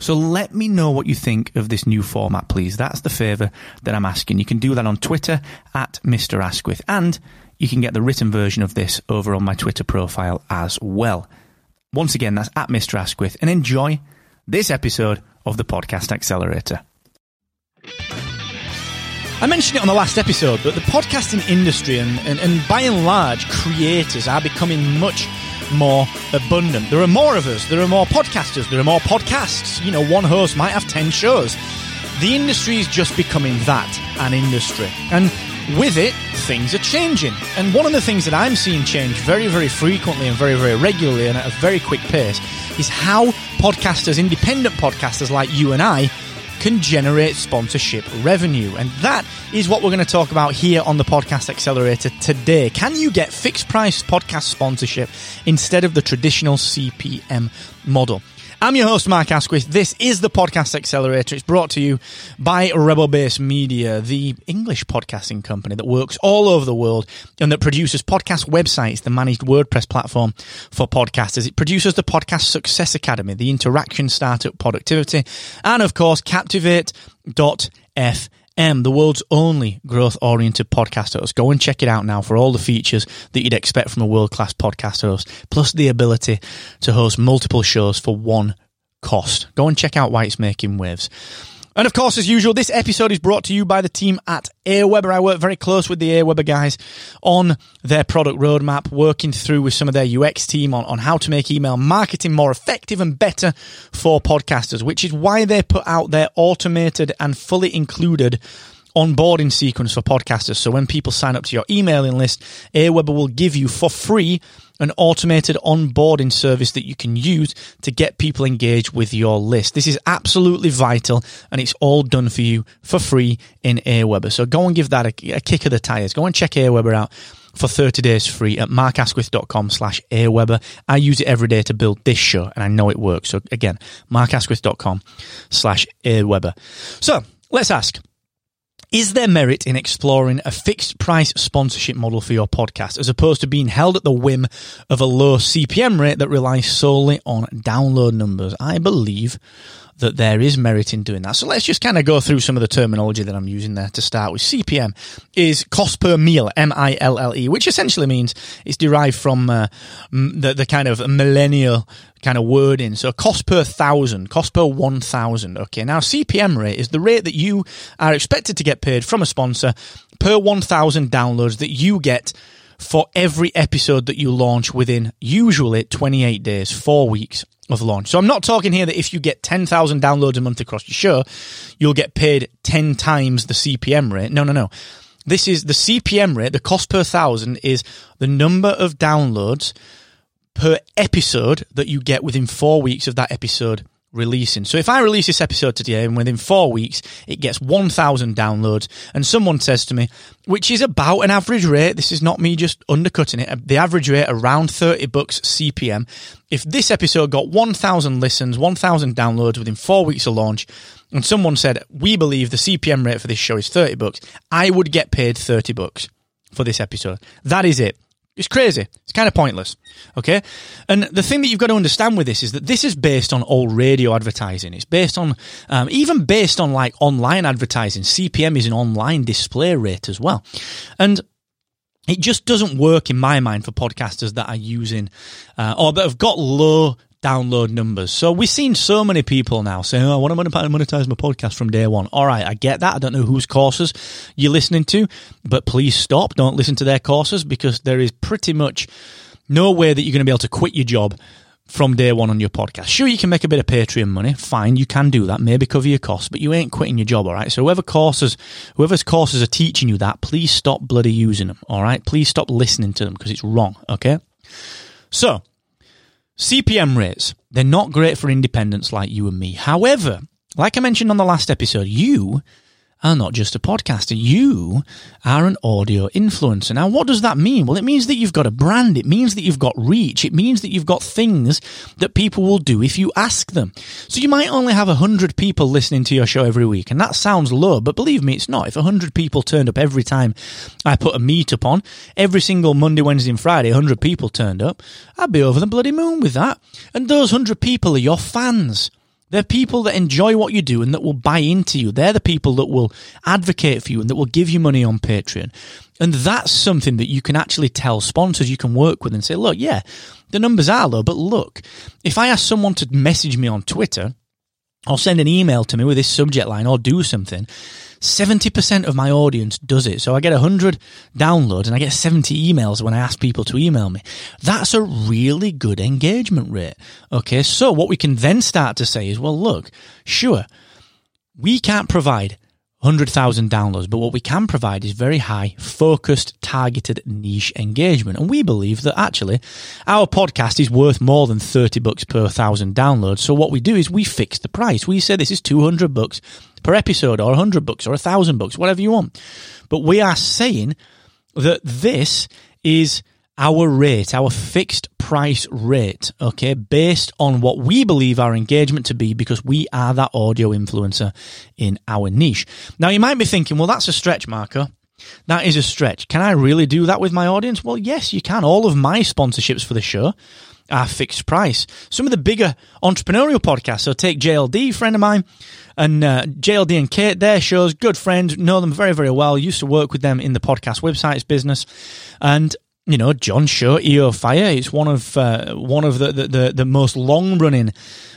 So let me know what you think of this new format, please. That's the favour that I'm asking. You can do that on Twitter at Mr. Asquith, and you can get the written version of this over on my Twitter profile as well. Once again, that's at Mr. Asquith, and enjoy this episode of the Podcast Accelerator. I mentioned it on the last episode, but the podcasting industry and, and, and by and large, creators are becoming much more abundant. There are more of us. There are more podcasters. There are more podcasts. You know, one host might have 10 shows. The industry is just becoming that an industry. And with it, things are changing. And one of the things that I'm seeing change very, very frequently and very, very regularly and at a very quick pace is how podcasters, independent podcasters like you and I, can generate sponsorship revenue. And that is what we're going to talk about here on the Podcast Accelerator today. Can you get fixed price podcast sponsorship instead of the traditional CPM model? I'm your host, Mark Asquith. This is the Podcast Accelerator. It's brought to you by Rebel Base Media, the English podcasting company that works all over the world and that produces podcast websites, the managed WordPress platform for podcasters. It produces the Podcast Success Academy, the interaction startup Poductivity, and of course, Captivate.fm. M, the world's only growth oriented podcast host. Go and check it out now for all the features that you'd expect from a world class podcast host, plus the ability to host multiple shows for one cost. Go and check out why it's making waves. And of course, as usual, this episode is brought to you by the team at Aweber. I work very close with the Aweber guys on their product roadmap, working through with some of their UX team on, on how to make email marketing more effective and better for podcasters, which is why they put out their automated and fully included onboarding sequence for podcasters. So when people sign up to your emailing list, Aweber will give you for free an automated onboarding service that you can use to get people engaged with your list. This is absolutely vital and it's all done for you for free in Aweber. So go and give that a, a kick of the tires. Go and check Aweber out for 30 days free at markasquith.com slash aweber. I use it every day to build this show and I know it works. So again, markasquith.com slash aweber. So let's ask, is there merit in exploring a fixed price sponsorship model for your podcast as opposed to being held at the whim of a low CPM rate that relies solely on download numbers? I believe that there is merit in doing that. So let's just kind of go through some of the terminology that I'm using there to start with. CPM is cost per mille, M-I-L-L-E, which essentially means it's derived from uh, the, the kind of millennial kind of wording. So cost per thousand, cost per 1,000. Okay. Now CPM rate is the rate that you are expected to get paid from a sponsor per 1,000 downloads that you get for every episode that you launch within usually 28 days, four weeks of launch. So I'm not talking here that if you get 10,000 downloads a month across your show, you'll get paid 10 times the CPM rate. No, no, no. This is the CPM rate, the cost per thousand is the number of downloads per episode that you get within four weeks of that episode releasing. So if I release this episode today and within four weeks it gets 1,000 downloads and someone says to me, which is about an average rate, this is not me just undercutting it, uh, the average rate around 30 bucks CPM. If this episode got 1,000 listens, 1,000 downloads within four weeks of launch, and someone said, we believe the CPM rate for this show is 30 bucks, I would get paid 30 bucks for this episode. That is it. It's crazy. It's kind of pointless. Okay. And the thing that you've got to understand with this is that this is based on old radio advertising. It's based on, um, even based on like online advertising. CPM is an online display rate as well. And it just doesn't work in my mind for podcasters that are using uh, or that have got low download numbers. So we've seen so many people now saying, oh, I want to monetize my podcast from day one. All right, I get that. I don't know whose courses you're listening to, but please stop. Don't listen to their courses because there is pretty much no way that you're going to be able to quit your job from day one on your podcast. Sure, you can make a bit of Patreon money. Fine, you can do that. Maybe cover your costs, but you ain't quitting your job, all right? So whoever courses, whoever's courses are teaching you that, please stop bloody using them, all right? Please stop listening to them because it's wrong, okay? So, CPM rates, they're not great for independents like you and me. However, like I mentioned on the last episode, you are not just a podcaster. You are an audio influencer. Now, what does that mean? Well, it means that you've got a brand. It means that you've got reach. It means that you've got things that people will do if you ask them. So you might only have 100 people listening to your show every week. And that sounds low, but believe me, it's not. If 100 people turned up every time I put a meetup on, every single Monday, Wednesday, and Friday, 100 people turned up, I'd be over the bloody moon with that. And those 100 people are your fans. They're people that enjoy what you do and that will buy into you. They're the people that will advocate for you and that will give you money on Patreon. And that's something that you can actually tell sponsors you can work with and say, look, yeah, the numbers are low, but look, if I ask someone to message me on Twitter or send an email to me with this subject line or do something, 70% of my audience does it. So I get 100 downloads and I get 70 emails when I ask people to email me. That's a really good engagement rate. Okay. So what we can then start to say is, well, look, sure, we can't provide 100,000 downloads, but what we can provide is very high, focused, targeted niche engagement. And we believe that actually our podcast is worth more than 30 bucks per thousand downloads. So what we do is we fix the price. We say this is 200 bucks per episode or 100 bucks or 1000 bucks, whatever you want. But we are saying that this is our rate, our fixed price rate, okay, based on what we believe our engagement to be because we are that audio influencer in our niche. Now you might be thinking, well, that's a stretch Marco. That is a stretch. Can I really do that with my audience? Well, yes, you can. All of my sponsorships for the show are fixed price. Some of the bigger entrepreneurial podcasts, so take JLD, friend of mine, and uh, JLD and Kate, their shows, good friends, know them very, very well. Used to work with them in the podcast websites business. And you know, John Show, EO Fire. It's one of uh, one of the, the, the, the most long running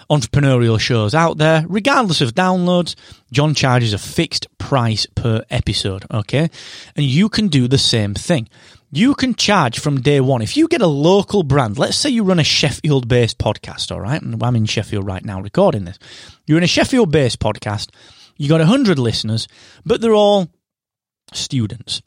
entrepreneurial shows out there. Regardless of downloads, John charges a fixed price per episode. Okay, and you can do the same thing. You can charge from day one. If you get a local brand, let's say you run a Sheffield based podcast, all right? And I'm in Sheffield right now recording this. You're in a Sheffield based podcast, you got 100 listeners, but they're all students.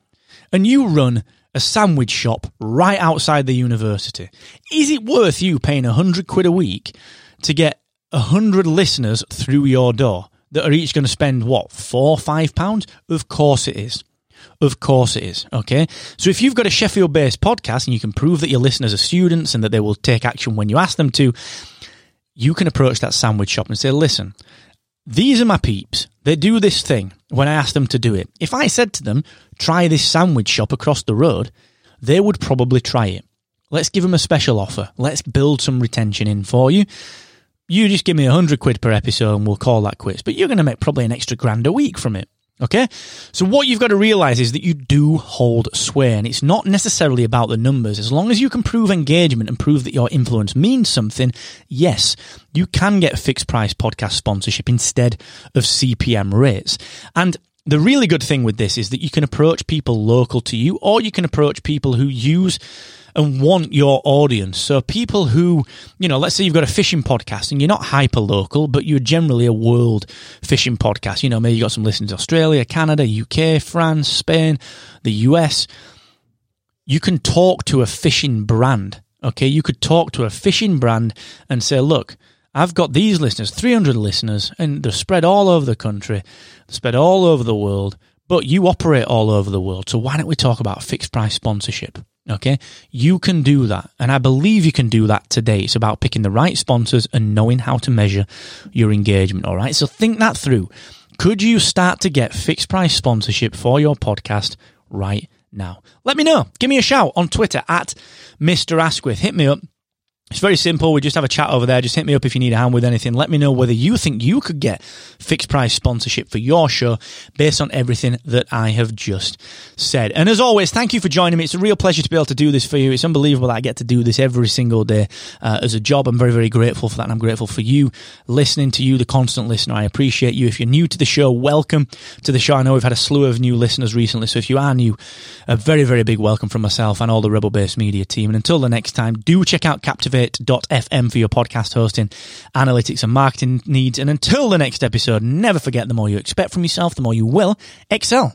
And you run a sandwich shop right outside the university. Is it worth you paying a hundred quid a week to get a hundred listeners through your door that are each going to spend what four, five pounds? Of course it is. Of course it is. Okay. So if you've got a Sheffield based podcast and you can prove that your listeners are students and that they will take action when you ask them to, you can approach that sandwich shop and say, listen, these are my peeps. They do this thing when I ask them to do it. If I said to them, try this sandwich shop across the road, they would probably try it. Let's give them a special offer. Let's build some retention in for you. You just give me a hundred quid per episode and we'll call that quits. But you're going to make probably an extra grand a week from it. Okay? So what you've got to realize is that you do hold sway and it's not necessarily about the numbers. As long as you can prove engagement and prove that your influence means something, yes, you can get fixed price podcast sponsorship instead of CPM rates. And the really good thing with this is that you can approach people local to you or you can approach people who use and want your audience. So people who, you know, let's say you've got a fishing podcast and you're not hyper local, but you're generally a world fishing podcast. You know, maybe you've got some listeners Australia, Canada, UK, France, Spain, the US. You can talk to a fishing brand. Okay. You could talk to a fishing brand and say, look, I've got these listeners, 300 listeners, and they're spread all over the country, spread all over the world, but you operate all over the world. So why don't we talk about fixed price sponsorship? Okay. You can do that. And I believe you can do that today. It's about picking the right sponsors and knowing how to measure your engagement. All right. So think that through. Could you start to get fixed price sponsorship for your podcast right now? Let me know. Give me a shout on Twitter at Mr. Asquith. Hit me up. It's very simple. We just have a chat over there. Just hit me up if you need a hand with anything. Let me know whether you think you could get fixed price sponsorship for your show based on everything that I have just said. And as always, thank you for joining me. It's a real pleasure to be able to do this for you. It's unbelievable that I get to do this every single day uh, as a job. I'm very, very grateful for that. And I'm grateful for you listening to you, the constant listener. I appreciate you. If you're new to the show, welcome to the show. I know we've had a slew of new listeners recently. So if you are new, a very, very big welcome from myself and all the Rebel Base Media team. And until the next time, do check out Captivate Activate.fm for your podcast hosting, analytics, and marketing needs. And until the next episode, never forget the more you expect from yourself, the more you will excel.